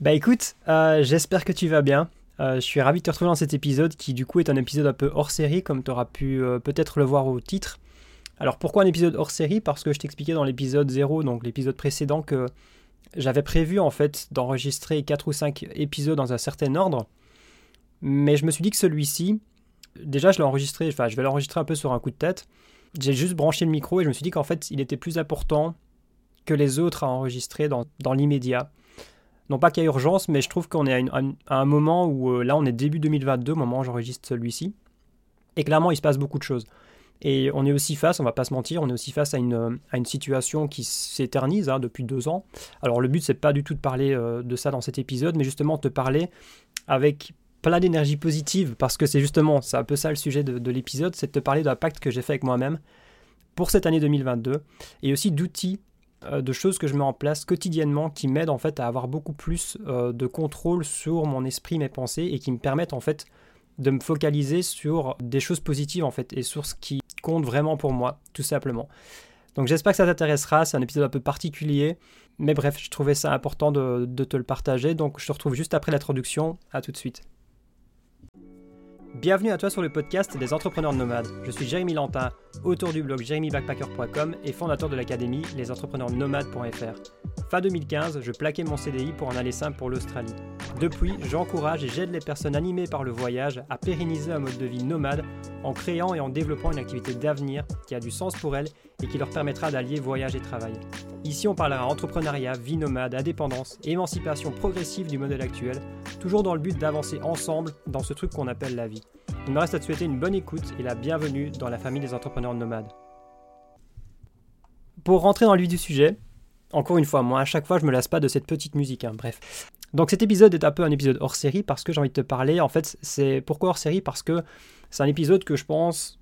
Bah écoute, euh, j'espère que tu vas bien. Euh, je suis ravi de te retrouver dans cet épisode qui du coup est un épisode un peu hors série comme tu auras pu euh, peut-être le voir au titre. Alors pourquoi un épisode hors série? Parce que je t'expliquais dans l'épisode 0, donc l'épisode précédent, que j'avais prévu en fait d'enregistrer 4 ou 5 épisodes dans un certain ordre. Mais je me suis dit que celui-ci, déjà je l'ai enregistré, enfin je vais l'enregistrer un peu sur un coup de tête. J'ai juste branché le micro et je me suis dit qu'en fait il était plus important que les autres à enregistrer dans, dans l'immédiat. Non pas qu'il y a urgence, mais je trouve qu'on est à, un moment où euh, là on est début 2022, au moment où j'enregistre celui-ci. Et clairement il se passe beaucoup de choses. Et on est aussi face, on va pas se mentir, on est aussi face à une, une situation qui s'éternise hein, depuis deux ans. Alors le but c'est pas du tout de parler euh, de ça dans cet épisode, mais justement de te parler avec plein d'énergie positive, parce que c'est justement, c'est un peu ça le sujet de, de l'épisode, c'est de te parler d'un pacte que j'ai fait avec moi-même pour cette année 2022, et aussi d'outils euh, de choses que je mets en place quotidiennement qui m'aident en fait à avoir beaucoup plus euh, de contrôle sur mon esprit, mes pensées et qui me permettent en fait de me focaliser sur des choses positives en fait et sur ce qui compte vraiment pour moi, tout simplement. Donc j'espère que ça t'intéressera, c'est un épisode un peu particulier, mais bref, je trouvais ça important de, de te le partager, donc je te retrouve juste après l'introduction, à tout de suite. Bienvenue à toi sur le podcast des entrepreneurs nomades. Je suis Jérémy Lantin, auteur du blog jérémybackpacker.com et fondateur de l'académie lesentrepreneursnomades.fr. Fin 2015, je plaquais mon CDI pour en aller simple pour l'Australie. Depuis, j'encourage et j'aide les personnes animées par le voyage à pérenniser un mode de vie nomade en créant et en développant une activité d'avenir qui a du sens pour elles et qui leur permettra d'allier voyage et travail. Ici, on parlera entrepreneuriat, vie nomade, indépendance, émancipation progressive du modèle actuel, toujours dans le but d'avancer ensemble dans ce truc qu'on appelle la vie. Il me reste à te souhaiter une bonne écoute et la bienvenue dans la famille des entrepreneurs nomades. Pour rentrer dans le vif du sujet, encore une fois, moi à chaque fois je me lasse pas de cette petite musique, hein, bref. Donc cet épisode est un peu un épisode hors série parce que j'ai envie de te parler, en fait c'est pourquoi hors série? Parce que c'est un épisode que je pense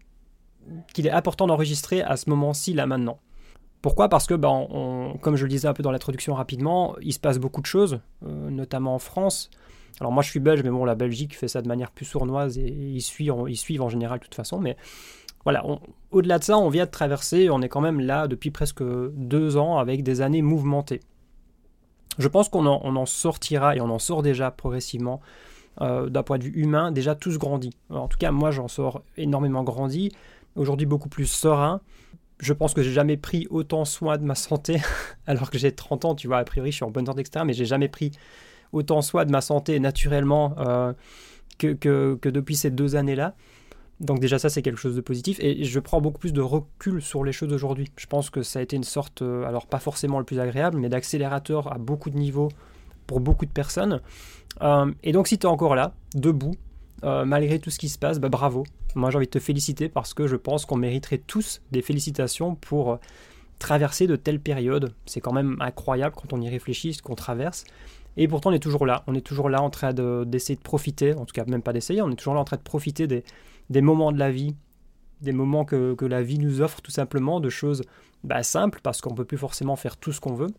qu'il est important d'enregistrer à ce moment-ci, là maintenant. Pourquoi? Parce que, ben, comme je le disais un peu dans l'introduction rapidement, il se passe beaucoup de choses, euh, notamment en France. Alors moi je suis belge, mais bon, la Belgique fait ça de manière plus sournoise et ils suivent, en général de toute façon. Mais voilà, au-delà de ça, on vient de traverser, on est quand même là depuis presque deux ans avec des années mouvementées. Je pense qu'on en, sortira et on en sort déjà progressivement euh, d'un point de vue humain, déjà tous grandis. en tout cas, moi j'en sors énormément grandi, aujourd'hui beaucoup plus serein. Je pense que j'ai jamais pris autant soin de ma santé, alors que j'ai 30 ans, tu vois, a priori je suis en bonne santé, etc. Mais j'ai jamais pris autant soin de ma santé naturellement euh, que, depuis ces deux années-là. Donc déjà ça c'est quelque chose de positif et je prends beaucoup plus de recul sur les choses aujourd'hui. Je pense que ça a été une sorte, euh, alors pas forcément le plus agréable, mais d'accélérateur à beaucoup de niveaux pour beaucoup de personnes. Euh, et donc si tu es encore là, debout, malgré tout ce qui se passe, bah, bravo. Moi j'ai envie de te féliciter parce que je pense qu'on mériterait tous des félicitations pour traverser de telles périodes. C'est quand même incroyable quand on y réfléchit ce qu'on traverse. Et pourtant on est toujours là. On est toujours là en train d'essayer de, profiter, en tout cas même pas d'essayer, on est toujours là en train de profiter des, moments de la vie, des moments que, la vie nous offre tout simplement, de choses bah, simples, parce qu'on ne peut plus forcément faire tout ce qu'on veut.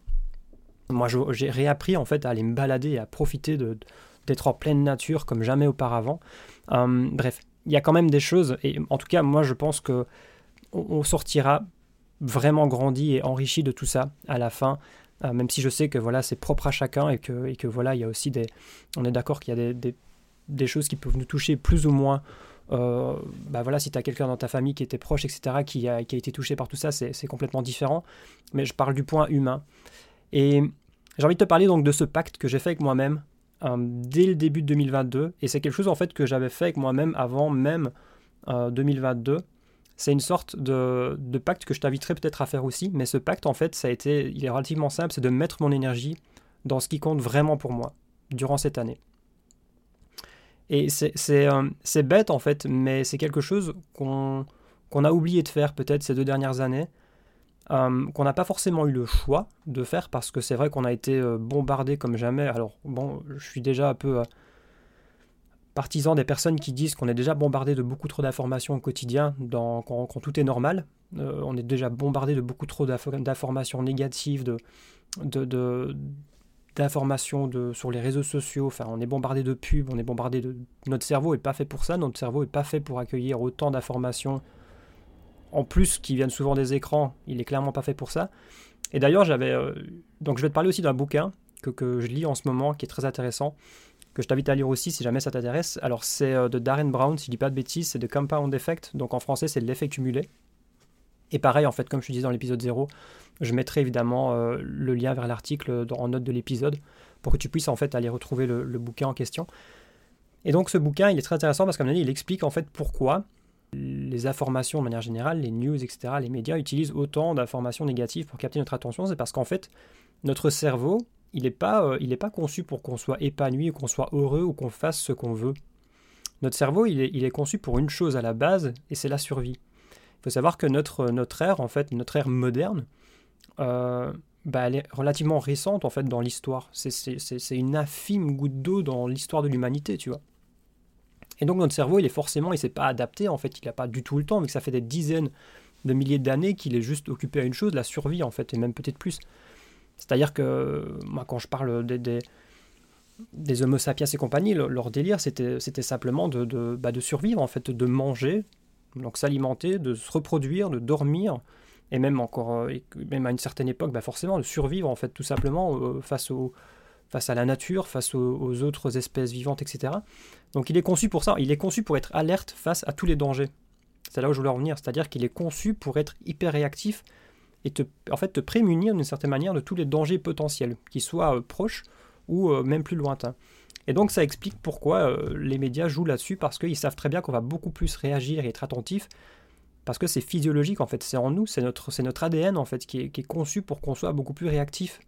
Moi, j'ai réappris en fait à aller me balader et à profiter d'être en pleine nature comme jamais auparavant. Hum, bref, il y a quand même des choses, et en tout cas, moi, je pense que on, sortira vraiment grandi et enrichi de tout ça à la fin. Euh, même si je sais que voilà, c'est propre à chacun et que, et que voilà, il y a aussi des. On est d'accord qu'il y a des, des, choses qui peuvent nous toucher plus ou moins euh, bah voilà, si tu as quelqu'un dans ta famille qui était proche, etc., qui a, qui a été touché par tout ça, c'est complètement différent. Mais je parle du point humain. Et j'ai envie de te parler donc de ce pacte que j'ai fait avec moi-même euh, dès le début de 2022. Et c'est quelque chose en fait que j'avais fait avec moi-même avant même 2022. Euh, c'est une sorte de, pacte que je t'inviterai peut-être à faire aussi. Mais ce pacte, en fait, ça a été, il est relativement simple, c'est de mettre mon énergie dans ce qui compte vraiment pour moi durant cette année. Et euh, c'est bête en fait, mais c'est quelque chose qu'on a oublié de faire peut-être ces deux dernières années, euh, qu'on n'a pas forcément eu le choix de faire parce que c'est vrai qu'on a été euh, bombardé comme jamais. Alors bon, je suis déjà un peu partisan des personnes qui disent qu'on est déjà bombardé de beaucoup trop d'informations au quotidien quand, quand, tout est normal. on est déjà bombardé de beaucoup trop d'informations négatives, de, de, de d'informations sur les réseaux sociaux, enfin on est bombardé de pubs, on est bombardé de... Notre cerveau est pas fait pour ça, notre cerveau est pas fait pour accueillir autant d'informations en plus qui viennent souvent des écrans, il est clairement pas fait pour ça. Et d'ailleurs j'avais... Euh, donc je vais te parler aussi d'un bouquin que, que, je lis en ce moment, qui est très intéressant, que je t'invite à lire aussi si jamais ça t'intéresse. Alors c'est de Darren Brown, si je dis pas de bêtises, c'est de Compound Effect, donc en français c'est l'effet cumulé. Et pareil, en fait, comme je te disais dans l'épisode 0, je mettrai évidemment le lien vers l'article en note de l'épisode pour que tu puisses en fait aller retrouver le, bouquin en question. Et donc ce bouquin, il est très intéressant parce qu'à il explique en fait pourquoi les informations de manière générale, les news, etc., les médias utilisent autant d'informations négatives pour capter notre attention. C'est parce qu'en fait, notre cerveau, il n'est pas, euh, pas conçu pour qu'on soit épanoui, ou qu'on soit heureux, ou qu'on fasse ce qu'on veut. Notre cerveau, il est, conçu pour une chose à la base, et c'est la survie. Il faut savoir que notre, notre ère, en fait, notre ère moderne, euh, bah, elle est relativement récente, en fait, dans l'histoire. C'est une infime goutte d'eau dans l'histoire de l'humanité, tu vois. Et donc notre cerveau, il est forcément, il s'est pas adapté, en fait, il n'a pas du tout le temps, mais que ça fait des dizaines de milliers d'années qu'il est juste occupé à une chose, la survie, en fait, et même peut-être plus. C'est-à-dire que, moi, quand je parle des, des, Homo sapiens et compagnie, leur, délire, c'était simplement de, de, bah, de, survivre, en fait, de manger, donc s'alimenter, de se reproduire, de dormir, et même encore, euh, même à une certaine époque, bah forcément, de survivre, en fait, tout simplement, euh, face aux face à la nature, face aux, autres espèces vivantes, etc. Donc il est conçu pour ça, il est conçu pour être alerte face à tous les dangers. C'est là où je voulais en venir, c'est-à-dire qu'il est conçu pour être hyper réactif et te, en fait te prémunir d'une certaine manière de tous les dangers potentiels, qu'ils soient euh, proches ou euh, même plus lointains. Et donc ça explique pourquoi euh, les médias jouent là-dessus, parce qu'ils savent très bien qu'on va beaucoup plus réagir et être attentif, parce que c'est physiologique en fait, c'est en nous, c'est notre, notre ADN en fait qui est, conçu pour qu'on soit beaucoup plus réactif.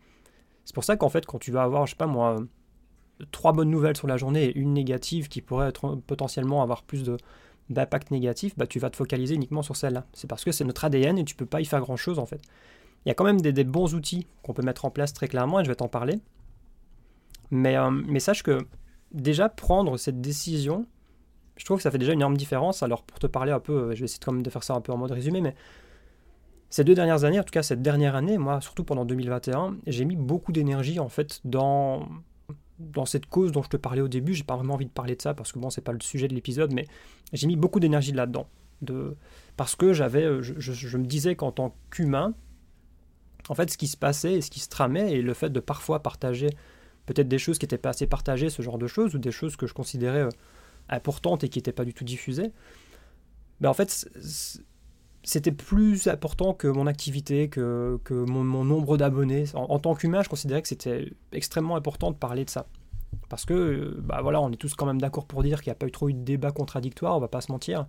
C'est pour ça qu'en fait, quand tu vas avoir, je sais pas moi, trois bonnes nouvelles sur la journée et une négative qui pourrait être, potentiellement avoir plus de, d'impact négatif, bah, tu vas te focaliser uniquement sur celle-là. C'est parce que c'est notre ADN et tu peux pas y faire grand-chose en fait. Il y a quand même des, bons outils qu'on peut mettre en place très clairement et je vais t'en parler. Mais, euh, mais sache que déjà prendre cette décision, je trouve que ça fait déjà une énorme différence. Alors pour te parler un peu, euh, je vais essayer quand même de faire ça un peu en mode résumé, mais ces deux dernières années, en tout cas cette dernière année, moi, surtout pendant 2021, j'ai mis beaucoup d'énergie en fait dans dans cette cause dont je te parlais au début. J'ai pas vraiment envie de parler de ça parce que bon, c'est pas le sujet de l'épisode, mais j'ai mis beaucoup d'énergie là-dedans, de parce que j'avais, je, je, me disais qu'en tant qu'humain, en fait, ce qui se passait et ce qui se tramait et le fait de parfois partager peut-être des choses qui n'étaient pas assez partagées, ce genre de choses, ou des choses que je considérais euh, importantes et qui n'étaient pas du tout diffusées, ben en fait, c'était plus important que mon activité, que, que mon, nombre d'abonnés. En, tant qu'humain, je considérais que c'était extrêmement important de parler de ça. Parce que, euh, bah voilà, on est tous quand même d'accord pour dire qu'il n'y a pas eu trop eu de débat contradictoire, on va pas se mentir.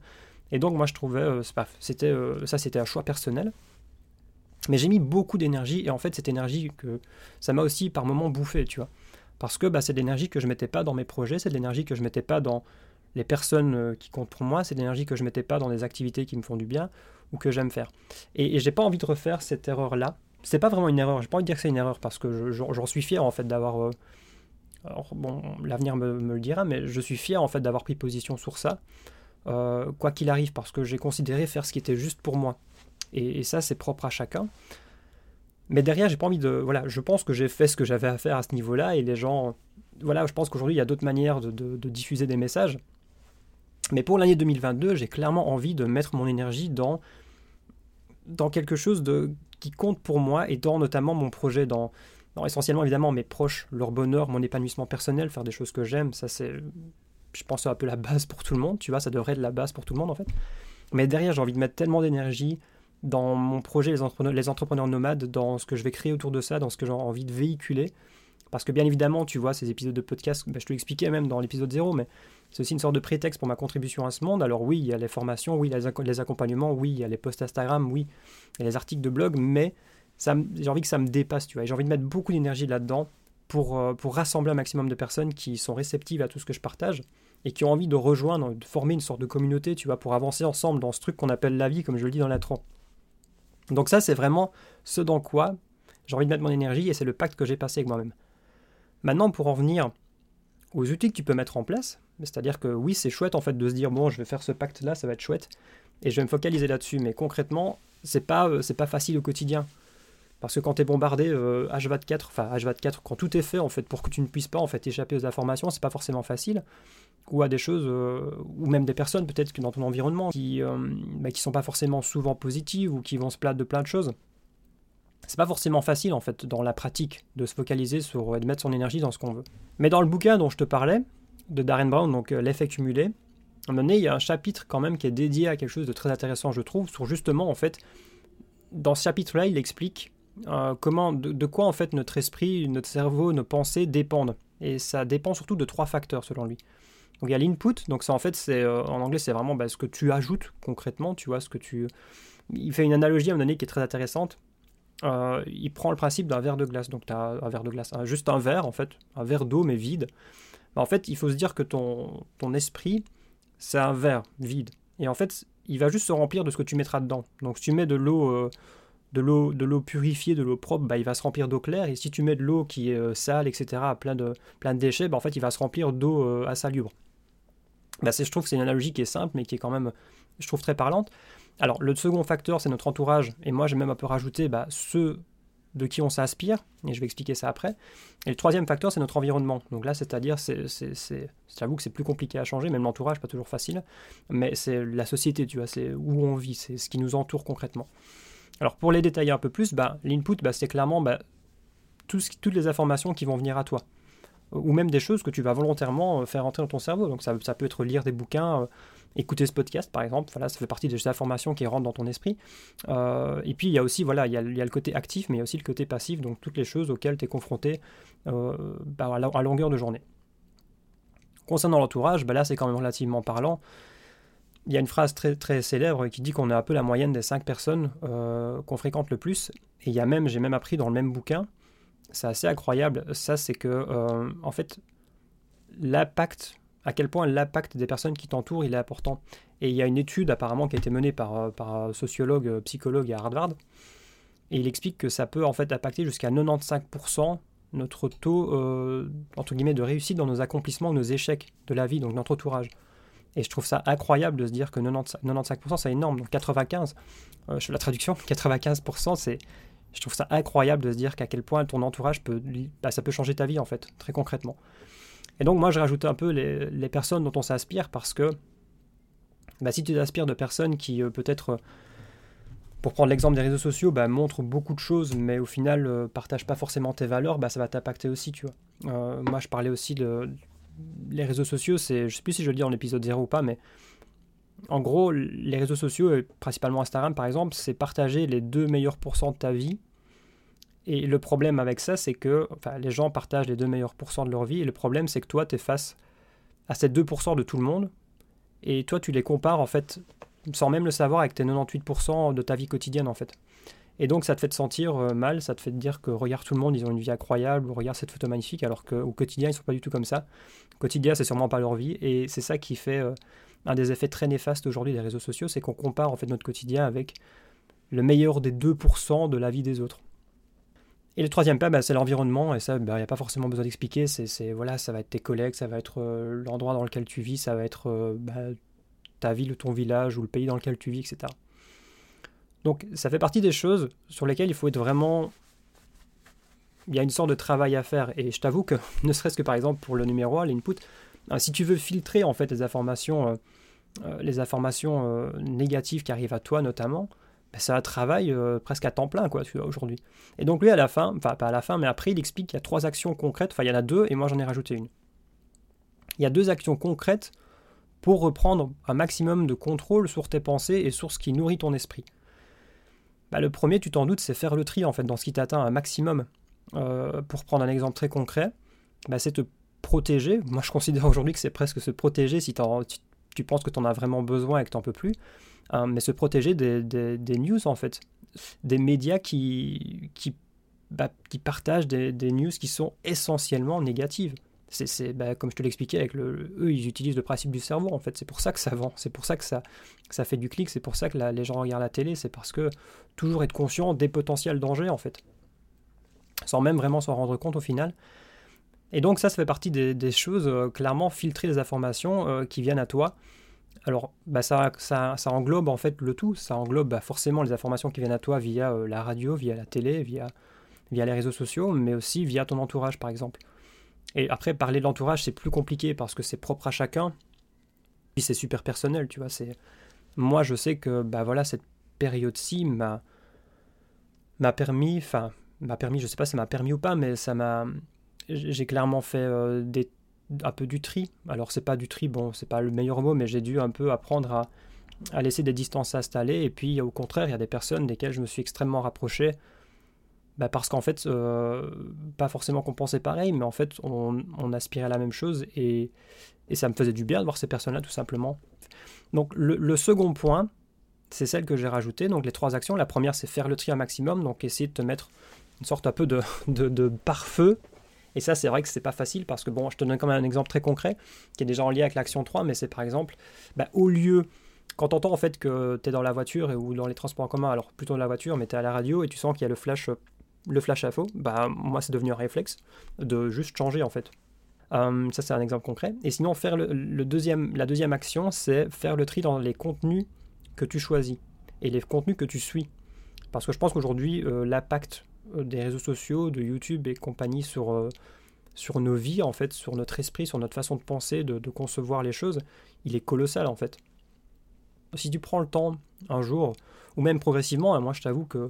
Et donc, moi, je trouvais, euh, c'était, euh, ça, c'était un choix personnel. Mais j'ai mis beaucoup d'énergie, et en fait, cette énergie, que ça m'a aussi par moments bouffé, tu vois. Parce que bah, c'est de l'énergie que je mettais pas dans mes projets, c'est de l'énergie que je mettais pas dans les personnes qui comptent pour moi, c'est de l'énergie que je mettais pas dans des activités qui me font du bien, ou que j'aime faire. Et, j'ai pas envie de refaire cette erreur-là. C'est pas vraiment une erreur, j'ai pas envie de dire que c'est une erreur parce que j'en suis fier en fait d'avoir. Euh, alors bon, l'avenir me, le dira, mais je suis fier en fait d'avoir pris position sur ça, euh, quoi qu'il arrive, parce que j'ai considéré faire ce qui était juste pour moi. Et, ça, c'est propre à chacun. Mais derrière, j'ai pas envie de. Voilà, je pense que j'ai fait ce que j'avais à faire à ce niveau-là, et les gens. Voilà, je pense qu'aujourd'hui, il y a d'autres manières de, diffuser des messages. Mais pour l'année 2022, j'ai clairement envie de mettre mon énergie dans, dans quelque chose de, qui compte pour moi et dans notamment mon projet, dans, essentiellement évidemment mes proches, leur bonheur, mon épanouissement personnel, faire des choses que j'aime. Ça, c'est, je pense, un peu la base pour tout le monde, tu vois, ça devrait être la base pour tout le monde en fait. Mais derrière, j'ai envie de mettre tellement d'énergie dans mon projet, les entrepreneurs, les entrepreneurs nomades, dans ce que je vais créer autour de ça, dans ce que j'ai envie de véhiculer. Parce que bien évidemment, tu vois, ces épisodes de podcast, bah, je te l'expliquais même dans l'épisode 0, mais c'est aussi une sorte de prétexte pour ma contribution à ce monde. Alors oui, il y a les formations, oui, les accompagnements, oui, il y a les posts Instagram, oui, il y a les articles de blog, mais j'ai envie que ça me dépasse, tu vois. J'ai envie de mettre beaucoup d'énergie là-dedans pour, euh, pour rassembler un maximum de personnes qui sont réceptives à tout ce que je partage et qui ont envie de rejoindre, de former une sorte de communauté, tu vois, pour avancer ensemble dans ce truc qu'on appelle la vie, comme je le dis dans l'intro. Donc ça, c'est vraiment ce dans quoi j'ai envie de mettre mon énergie et c'est le pacte que j'ai passé avec moi-même. Maintenant, pour en venir aux outils que tu peux mettre en place, c'est-à-dire que oui, c'est chouette en fait de se dire bon, je vais faire ce pacte-là, ça va être chouette, et je vais me focaliser là-dessus. Mais concrètement, c'est pas euh, pas facile au quotidien. Parce que quand tu es bombardé H24, euh, enfin H24, quand tout est fait en fait pour que tu ne puisses pas en échapper aux informations, c'est pas forcément facile. Ou à des choses, euh, ou même des personnes peut-être que dans ton environnement qui, bah, qui sont pas forcément souvent positives ou qui vont se plaindre de plein de choses. C'est pas forcément facile en fait dans la pratique de se focaliser sur et de mettre son énergie dans ce qu'on veut. Mais dans le bouquin dont je te parlais, de Darren Brown, donc euh, l'effet cumulé, à un moment donné, il y a un chapitre quand même qui est dédié à quelque chose de très intéressant, je trouve, sur justement en fait, dans ce chapitre-là, il explique euh, comment, de, quoi en fait notre esprit, notre cerveau, nos pensées dépendent. Et ça dépend surtout de trois facteurs selon lui. Donc il y a l'input, donc ça en fait c'est euh, en anglais c'est vraiment bah, ce que tu ajoutes concrètement, tu vois ce que tu. Il fait une analogie à un moment donné qui est très intéressante. Euh, il prend le principe d'un verre de glace. Donc tu as un verre de glace, juste un verre en fait, un verre d'eau mais vide. Bah, en fait, il faut se dire que ton, esprit, c'est un verre vide. Et en fait, il va juste se remplir de ce que tu mettras dedans. Donc si tu mets de l'eau euh, de l'eau de l'eau purifiée, de l'eau propre, bah, il va se remplir d'eau claire. Et si tu mets de l'eau qui est euh, sale, etc., plein de, déchets, bah, en fait, il va se remplir d'eau insalubre. Bah, je trouve que c'est une analogie qui est simple, mais qui est quand même, je trouve, très parlante. Alors, le second facteur, c'est notre entourage. Et moi, j'ai même un peu rajouté bah, ceux de qui on s'inspire, et je vais expliquer ça après. Et le troisième facteur, c'est notre environnement. Donc là, c'est-à-dire, c'est, j'avoue que c'est plus compliqué à changer, même l'entourage, pas toujours facile, mais c'est la société, tu vois, c'est où on vit, c'est ce qui nous entoure concrètement. Alors, pour les détailler un peu plus, bah, l'input, bah, c'est clairement toutes les informations qui vont venir à toi ou même des choses que tu vas volontairement euh, faire entrer dans ton cerveau. Donc ça, ça peut être lire des bouquins, euh, écouter ce podcast par exemple, voilà, ça fait partie des informations qui rentrent dans ton esprit. Euh, et puis il y a aussi, voilà, il y a, le côté actif, mais il y a aussi le côté passif, donc toutes les choses auxquelles tu es confronté bah, à, longueur de journée. Concernant l'entourage, bah là c'est quand même relativement parlant. Il y a une phrase très, très célèbre qui dit qu'on est un peu la moyenne des cinq personnes qu'on fréquente le plus. Et il y a même, j'ai même appris dans le même bouquin, c'est assez incroyable, ça c'est que, euh, en fait, l'impact, à quel point l'impact des personnes qui t'entourent, il est important. Et il y a une étude apparemment qui a été menée par, euh, par un sociologue, euh, psychologue à Harvard, et il explique que ça peut en fait impacter jusqu'à 95% notre taux, entre guillemets, de réussite dans nos accomplissements, nos échecs de la vie, donc notre entourage. Et je trouve ça incroyable de se dire que 95%, 95% c'est énorme. Donc 95, je fais la traduction, 95% c'est je trouve ça incroyable de se dire qu'à quel point ton entourage peut, bah, ça peut changer ta vie en fait, très concrètement. Et donc moi je rajoute un peu les, personnes dont on s'inspire parce que bah, si tu t'inspires de personnes qui euh, peut-être, pour prendre l'exemple des réseaux sociaux, bah, montrent beaucoup de choses mais au final ne euh, partagent pas forcément tes valeurs, bah, ça va t'impacter aussi, tu vois. Euh, moi je parlais aussi de les réseaux sociaux, c'est, je sais plus si je le dis en épisode 0 ou pas, mais en gros, les réseaux sociaux, principalement Instagram par exemple, c'est partager les deux meilleurs pourcents de ta vie. Et le problème avec ça, c'est que les gens partagent les deux meilleurs pourcents de leur vie, et le problème, c'est que toi, tu es face à ces 2% de tout le monde, et toi, tu les compares, en fait, sans même le savoir, avec tes 98% de ta vie quotidienne, en fait. Et donc, ça te fait te sentir euh, mal, ça te fait te dire que regarde tout le monde, ils ont une vie incroyable, ou regarde cette photo magnifique, alors qu'au quotidien, ils sont pas du tout comme ça. Au quotidien, c'est sûrement pas leur vie, et c'est ça qui fait euh, un des effets très néfastes aujourd'hui des réseaux sociaux, c'est qu'on compare en fait notre quotidien avec le meilleur des 2% de la vie des autres. Et le troisième pas, bah, c'est l'environnement, et ça, il bah, n'y a pas forcément besoin d'expliquer. C'est, voilà, ça va être tes collègues, ça va être euh, l'endroit dans lequel tu vis, ça va être euh, bah, ta ville ou ton village ou le pays dans lequel tu vis, etc. Donc ça fait partie des choses sur lesquelles il faut être vraiment... Il y a une sorte de travail à faire, et je t'avoue que, ne serait-ce que par exemple pour le numéro 1, l'input, si tu veux filtrer en fait les informations, euh, les informations négatives qui arrivent à toi notamment, bah, c'est un travail euh, presque à temps plein, quoi, tu vois, aujourd'hui. Et donc lui, à la fin, enfin pas à la fin, mais après, il explique qu'il y a trois actions concrètes, enfin il y en a deux, et moi j'en ai rajouté une. Il y a deux actions concrètes pour reprendre un maximum de contrôle sur tes pensées et sur ce qui nourrit ton esprit. Bah, le premier, tu t'en doutes, c'est faire le tri, en fait, dans ce qui t'atteint un maximum. Euh, pour prendre un exemple très concret, bah, c'est te protéger. Moi, je considère aujourd'hui que c'est presque se protéger si tu, tu penses que tu en as vraiment besoin et que tu n'en peux plus. Hein, mais se protéger des, news en fait, des médias qui, qui, bah, partagent des, news qui sont essentiellement négatives. C'est, bah, comme je te l'expliquais, avec le, eux, ils utilisent le principe du cerveau, en fait. C'est pour ça que ça vend, c'est pour ça que ça, ça fait du clic, c'est pour ça que les gens regardent la télé, c'est parce que toujours être conscient des potentiels dangers, en fait. Sans même vraiment s'en rendre compte au final. Et donc ça, ça fait partie des, choses, euh, clairement, filtrer les informations euh, qui viennent à toi alors, bah ça, ça, englobe en fait le tout. Ça englobe bah, forcément les informations qui viennent à toi via euh, la radio, via la télé, via, via les réseaux sociaux, mais aussi via ton entourage, par exemple. Et après, parler de l'entourage, c'est plus compliqué parce que c'est propre à chacun. Puis c'est super personnel, tu vois. C'est moi, je sais que bah voilà, cette période-ci m'a m'a permis, enfin, m'a permis, je sais pas si ça m'a permis ou pas, mais ça m'a. J'ai clairement fait euh, des, un peu du tri. Alors, c'est pas du tri, bon, c'est pas le meilleur mot, mais j'ai dû un peu apprendre à, à laisser des distances s'installer. Et puis, au contraire, il y a des personnes desquelles je me suis extrêmement rapproché. Bah parce qu'en fait, euh, pas forcément qu'on pensait pareil, mais en fait, on, on aspirait à la même chose et, et, ça me faisait du bien de voir ces personnes-là, tout simplement. Donc, le, second point, c'est celle que j'ai rajoutée. Donc, les trois actions. La première, c'est faire le tri un maximum, donc essayer de te mettre une sorte un peu de, de, de pare-feu. Et ça, c'est vrai que c'est pas facile parce que, bon, je te donne quand même un exemple très concret qui est déjà en lien avec l'action 3, mais c'est par exemple, bah, au lieu quand tu entends en fait que tu es dans la voiture ou dans les transports en commun, alors plutôt dans la voiture, mais tu es à la radio et tu sens qu'il y a le flash, le flash à faux, bah moi c'est devenu un réflexe de juste changer en fait. Euh, ça c'est un exemple concret. Et sinon faire la deuxième action c'est faire le tri dans les contenus que tu choisis et les contenus que tu suis. Parce que je pense qu'aujourd'hui euh, l'impact des réseaux sociaux, de YouTube et compagnie sur, sur nos vies, en fait, sur notre esprit, sur notre façon de penser, de, de concevoir les choses, il est colossal en fait si tu prends le temps un jour, ou même progressivement, hein, moi je t'avoue que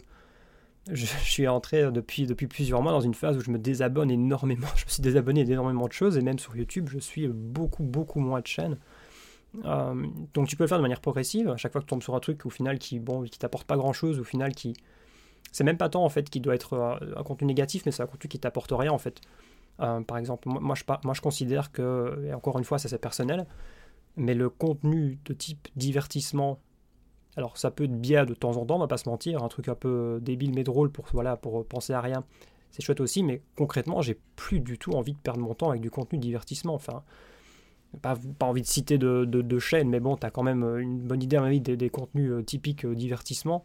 je, suis entré depuis, depuis plusieurs mois dans une phase où je me désabonne énormément. Je me suis désabonné d'énormément de choses, et même sur YouTube, je suis beaucoup, beaucoup moins de chaînes. Euh, donc tu peux le faire de manière progressive. À chaque fois que tu tombes sur un truc au final qui bon qui t'apporte pas grand chose, au final qui c'est même pas tant en fait qui doit être un, contenu négatif, mais c'est un contenu qui t'apporte rien en fait. Euh, par exemple, moi, je, considère que, et encore une fois ça c'est personnel, mais le contenu de type divertissement, alors ça peut être bien de temps en temps, on va pas se mentir, un truc un peu débile mais drôle pour, voilà, pour penser à rien, c'est chouette aussi, mais concrètement, j'ai plus du tout envie de perdre mon temps avec du contenu divertissement. Enfin, pas, envie de citer de, de, chaînes, mais bon, tu as quand même une bonne idée, à mon avis, des, des contenus euh, typiques euh, divertissement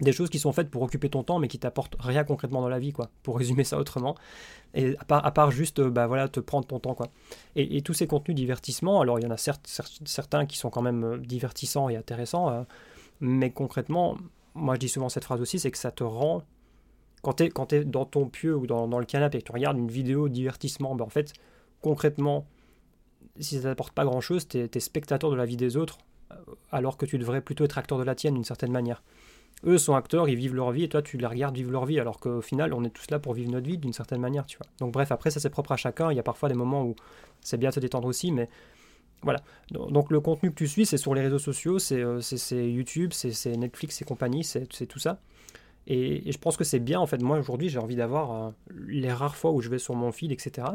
des choses qui sont faites pour occuper ton temps mais qui t'apportent rien concrètement dans la vie quoi pour résumer ça autrement. Et à part, juste bah voilà te prendre ton temps quoi. Et, tous ces contenus divertissement alors il y en a certes, certains qui sont quand même euh, divertissants et intéressants euh, mais concrètement moi je dis souvent cette phrase aussi c'est que ça te rend quand tu es, quand dans ton pieu ou dans, dans, le canapé et que tu regardes une vidéo divertissement ben en fait concrètement si ça t'apporte pas grand chose tu es spectateur de la vie des autres euh, alors que tu devrais plutôt être acteur de la tienne d'une certaine manière eux sont acteurs, ils vivent leur vie, et toi tu les regardes vivre leur vie, alors qu'au final on est tous là pour vivre notre vie d'une certaine manière, tu vois. Donc bref, après ça c'est propre à chacun, il y a parfois des moments où c'est bien de se détendre aussi, mais voilà. Donc le contenu que tu suis, c'est sur les réseaux sociaux, c'est euh, YouTube, c'est Netflix et compagnie, c'est tout ça. Et, je pense que c'est bien, en fait, moi aujourd'hui j'ai envie d'avoir, euh, les rares fois où je vais sur mon feed, etc.,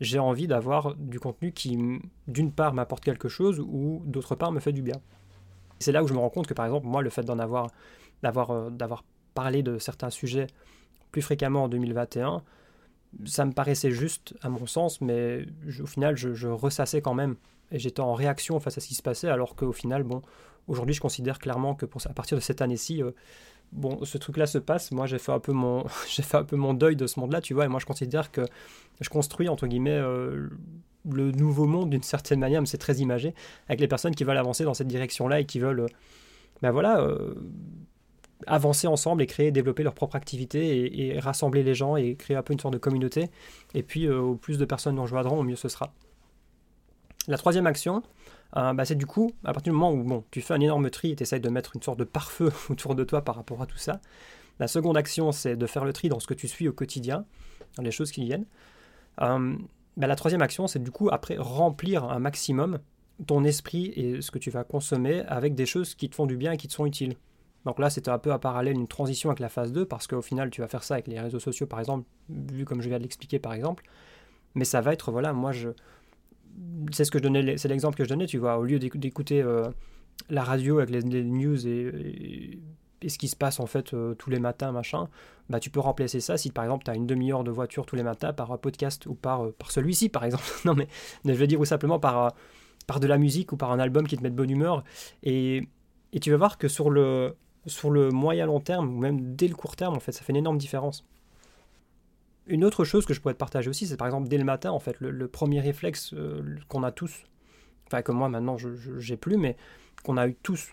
j'ai envie d'avoir du contenu qui, d'une part, m'apporte quelque chose, ou d'autre part, me fait du bien. C'est là où je me rends compte que, par exemple, moi, le fait d'en avoir d'avoir euh, d'avoir parlé de certains sujets plus fréquemment en 2021, ça me paraissait juste à mon sens, mais au final, je, ressassais quand même et j'étais en réaction face à ce qui se passait, alors qu'au final, bon, aujourd'hui, je considère clairement que pour, à partir de cette année-ci, euh, bon, ce truc-là se passe. Moi, j'ai fait un peu mon, fait un peu mon deuil de ce monde-là, tu vois, et moi, je considère que je construis entre guillemets euh, le nouveau monde d'une certaine manière, mais c'est très imagé, avec les personnes qui veulent avancer dans cette direction-là et qui veulent, ben voilà avancer ensemble et créer, développer leur propre activité et, rassembler les gens et créer un peu une sorte de communauté. Et puis, euh, au plus de personnes nous rejoindront, au mieux ce sera. La troisième action, euh, bah, c'est du coup, à partir du moment où bon, tu fais un énorme tri et tu essayes de mettre une sorte de pare-feu autour de toi par rapport à tout ça, la seconde action, c'est de faire le tri dans ce que tu suis au quotidien, dans les choses qui viennent. Euh, bah, la troisième action, c'est du coup, après, remplir un maximum ton esprit et ce que tu vas consommer avec des choses qui te font du bien et qui te sont utiles. Donc là, c'était un peu à parallèle une transition avec la phase 2, parce qu'au final, tu vas faire ça avec les réseaux sociaux, par exemple, vu comme je viens de l'expliquer, par exemple. Mais ça va être, voilà, moi. C'est ce que je donnais, c'est l'exemple que je donnais, tu vois, au lieu d'écouter euh, la radio avec les, news et, ce qui se passe, en fait, euh, tous les matins, machin, bah, tu peux remplacer ça si, par exemple, tu as une demi-heure de voiture tous les matins par un podcast ou par, euh, par celui-ci, par exemple. non, mais, je veux dire, ou simplement par, par de la musique ou par un album qui te met de bonne humeur. Et, et tu vas voir que sur le sur le moyen long terme, ou même dès le court terme, en fait, ça fait une énorme différence. Une autre chose que je pourrais te partager aussi, c'est par exemple dès le matin, en fait, le, premier réflexe euh, qu'on a tous, enfin que moi maintenant je j'ai plus, mais qu'on a eu tous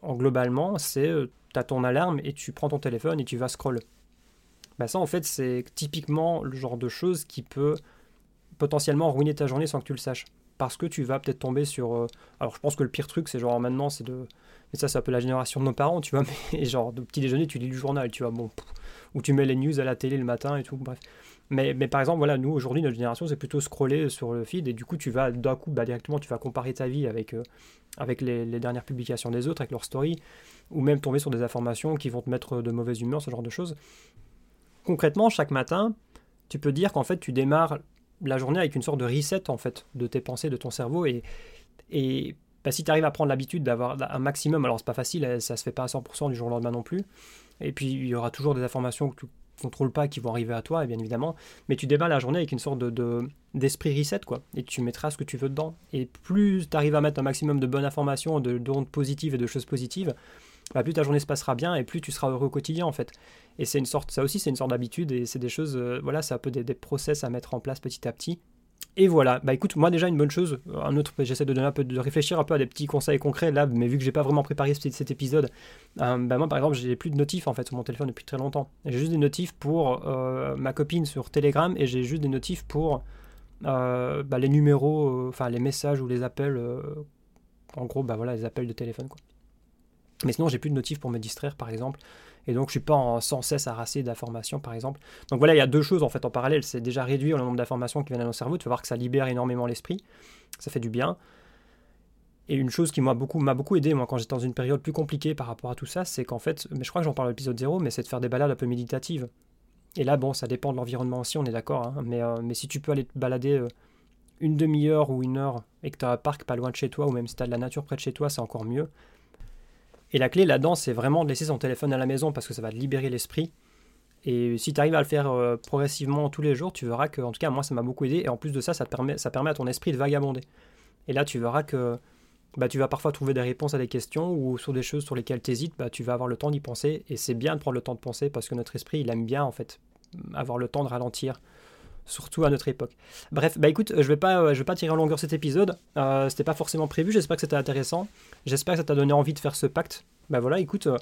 en globalement, c'est euh, tu as ton alarme et tu prends ton téléphone et tu vas scroll. Bah ça en fait c'est typiquement le genre de chose qui peut potentiellement ruiner ta journée sans que tu le saches. Parce que tu vas peut-être tomber sur. euh, alors je pense que le pire truc, c'est genre maintenant, c'est de. Mais ça, c'est un peu la génération de nos parents, tu vois. Mais genre, de petit déjeuner, tu lis le journal, tu vois. Bon, ou tu mets les news à la télé le matin et tout, bref. Mais, mais par exemple, voilà, nous aujourd'hui, notre génération, c'est plutôt scroller sur le feed et du coup, tu vas d'un coup, bah, directement, tu vas comparer ta vie avec, euh, avec les, les dernières publications des autres, avec leurs stories, ou même tomber sur des informations qui vont te mettre de mauvaise humeur, ce genre de choses. Concrètement, chaque matin, tu peux dire qu'en fait, tu démarres la journée avec une sorte de reset en fait de tes pensées, de ton cerveau et, et bah, si tu arrives à prendre l'habitude d'avoir un maximum, alors c'est pas facile, ça se fait pas à 100% du jour au lendemain non plus, et puis il y aura toujours des informations que tu contrôles pas qui vont arriver à toi, bien évidemment, mais tu démarres la journée avec une sorte de, de- d'esprit reset, quoi, et tu mettras ce que tu veux dedans. Et plus tu arrives à mettre un maximum de bonnes informations, de d'ondes positives et de choses positives, bah, plus ta journée se passera bien et plus tu seras heureux au quotidien, en fait. Et c'est une sorte, ça aussi, c'est une sorte d'habitude, et c'est des choses, euh, voilà, c'est un peu des, process à mettre en place petit à petit. Et voilà, bah écoute, moi déjà une bonne chose, un autre, j'essaie de donner un peu, de réfléchir un peu à des petits conseils concrets là, mais vu que j'ai pas vraiment préparé cet, cet épisode, euh, bah moi par exemple j'ai plus de notifs en fait sur mon téléphone depuis très longtemps. J'ai juste des notifs pour euh, ma copine sur Telegram et j'ai juste des notifs pour euh, bah, les numéros, euh, enfin les messages ou les appels, euh, en gros bah voilà les appels de téléphone quoi. Mais sinon j'ai plus de notifs pour me distraire par exemple, et donc je suis pas sans cesse harassé d'informations par exemple. Donc voilà, il y a deux choses en fait en parallèle. C'est déjà réduire le nombre d'informations qui viennent à nos cerveaux. Tu vas voir que ça libère énormément l'esprit. Ça fait du bien. Et une chose qui m'a beaucoup, beaucoup aidé, moi, quand j'étais dans une période plus compliquée par rapport à tout ça, c'est qu'en fait, mais je crois que j'en parle à l'épisode 0, mais c'est de faire des balades un peu méditatives. Et là, bon, ça dépend de l'environnement aussi, on est d'accord, hein, mais, euh, mais si tu peux aller te balader euh, une demi-heure ou une heure et que tu as un parc pas loin de chez toi, ou même si tu as de la nature près de chez toi, c'est encore mieux. Et la clé là-dedans, c'est vraiment de laisser son téléphone à la maison parce que ça va te libérer l'esprit. Et si tu arrives à le faire euh, progressivement tous les jours, tu verras que, en tout cas, moi, ça m'a beaucoup aidé. Et en plus de ça, ça, permet à ton esprit de vagabonder. Et là, tu verras que bah, tu vas parfois trouver des réponses à des questions ou sur des choses sur lesquelles tu hésites, bah, tu vas avoir le temps d'y penser. Et c'est bien de prendre le temps de penser parce que notre esprit, il aime bien, en fait, avoir le temps de ralentir. Surtout à notre époque. Bref, bah écoute, je vais pas, euh, je vais pas tirer en longueur cet épisode. Euh, c'était pas forcément prévu. J'espère que c'était intéressant. J'espère que ça t'a donné envie de faire ce pacte. Bah voilà, écoute, euh,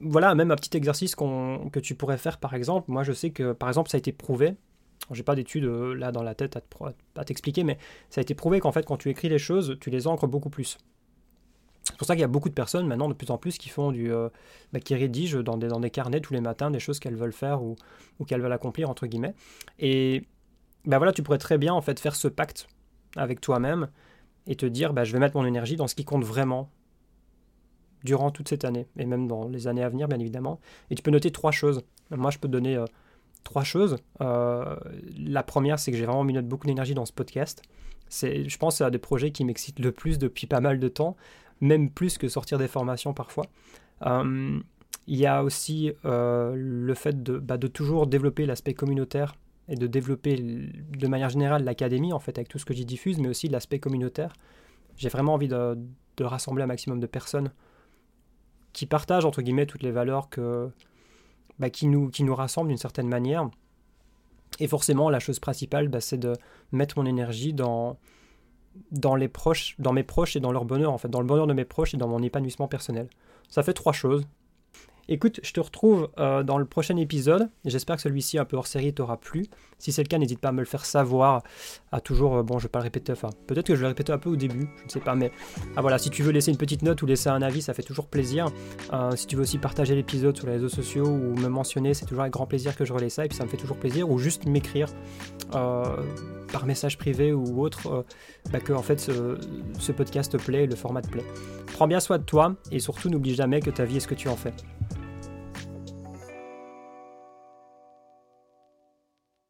voilà même un petit exercice que tu pourrais faire par exemple. Moi, je sais que par exemple, ça a été prouvé. J'ai pas d'études euh, là dans la tête à t'expliquer, mais ça a été prouvé qu'en fait, quand tu écris les choses, tu les ancres beaucoup plus. C'est pour ça qu'il y a beaucoup de personnes maintenant, de plus en plus, qui font du, euh, bah, qui rédigent dans des, dans des carnets tous les matins des choses qu'elles veulent faire ou, qu'elles veulent accomplir entre guillemets. Et bah voilà, tu pourrais très bien en fait faire ce pacte avec toi-même et te dire, bah, je vais mettre mon énergie dans ce qui compte vraiment durant toute cette année et même dans les années à venir, bien évidemment. Et tu peux noter trois choses. Moi, je peux te donner euh, trois choses. Euh, la première, c'est que j'ai vraiment mis beaucoup d'énergie dans ce podcast. Je pense que c'est un des projets qui m'excite le plus depuis pas mal de temps, même plus que sortir des formations parfois. Euh, il y a aussi euh, le fait de, bah, de toujours développer l'aspect communautaire et de développer de manière générale l'académie, en fait, avec tout ce que j'y diffuse, mais aussi l'aspect communautaire. J'ai vraiment envie de, de rassembler un maximum de personnes qui partagent, entre guillemets, toutes les valeurs que, bah, qui, nous, qui nous rassemblent d'une certaine manière. Et forcément, la chose principale, bah, c'est de mettre mon énergie dans, dans, les proches, dans mes proches et dans leur bonheur, en fait, dans le bonheur de mes proches et dans mon épanouissement personnel. Ça fait trois choses. Écoute, je te retrouve euh, dans le prochain épisode. J'espère que celui-ci un peu hors série t'aura plu. Si c'est le cas, n'hésite pas à me le faire savoir. À toujours, euh, bon, je vais pas le répéter, peut-être que je vais le répéter un peu au début, je ne sais pas, mais ah voilà, si tu veux laisser une petite note ou laisser un avis, ça fait toujours plaisir. Euh, si tu veux aussi partager l'épisode sur les réseaux sociaux ou me mentionner, c'est toujours avec grand plaisir que je relais ça et puis ça me fait toujours plaisir. Ou juste m'écrire par message privé ou autre bah, que en fait ce, ce podcast te plaît, le format te plaît. Prends bien soin de toi et surtout n'oublie jamais que ta vie est ce que tu en fais.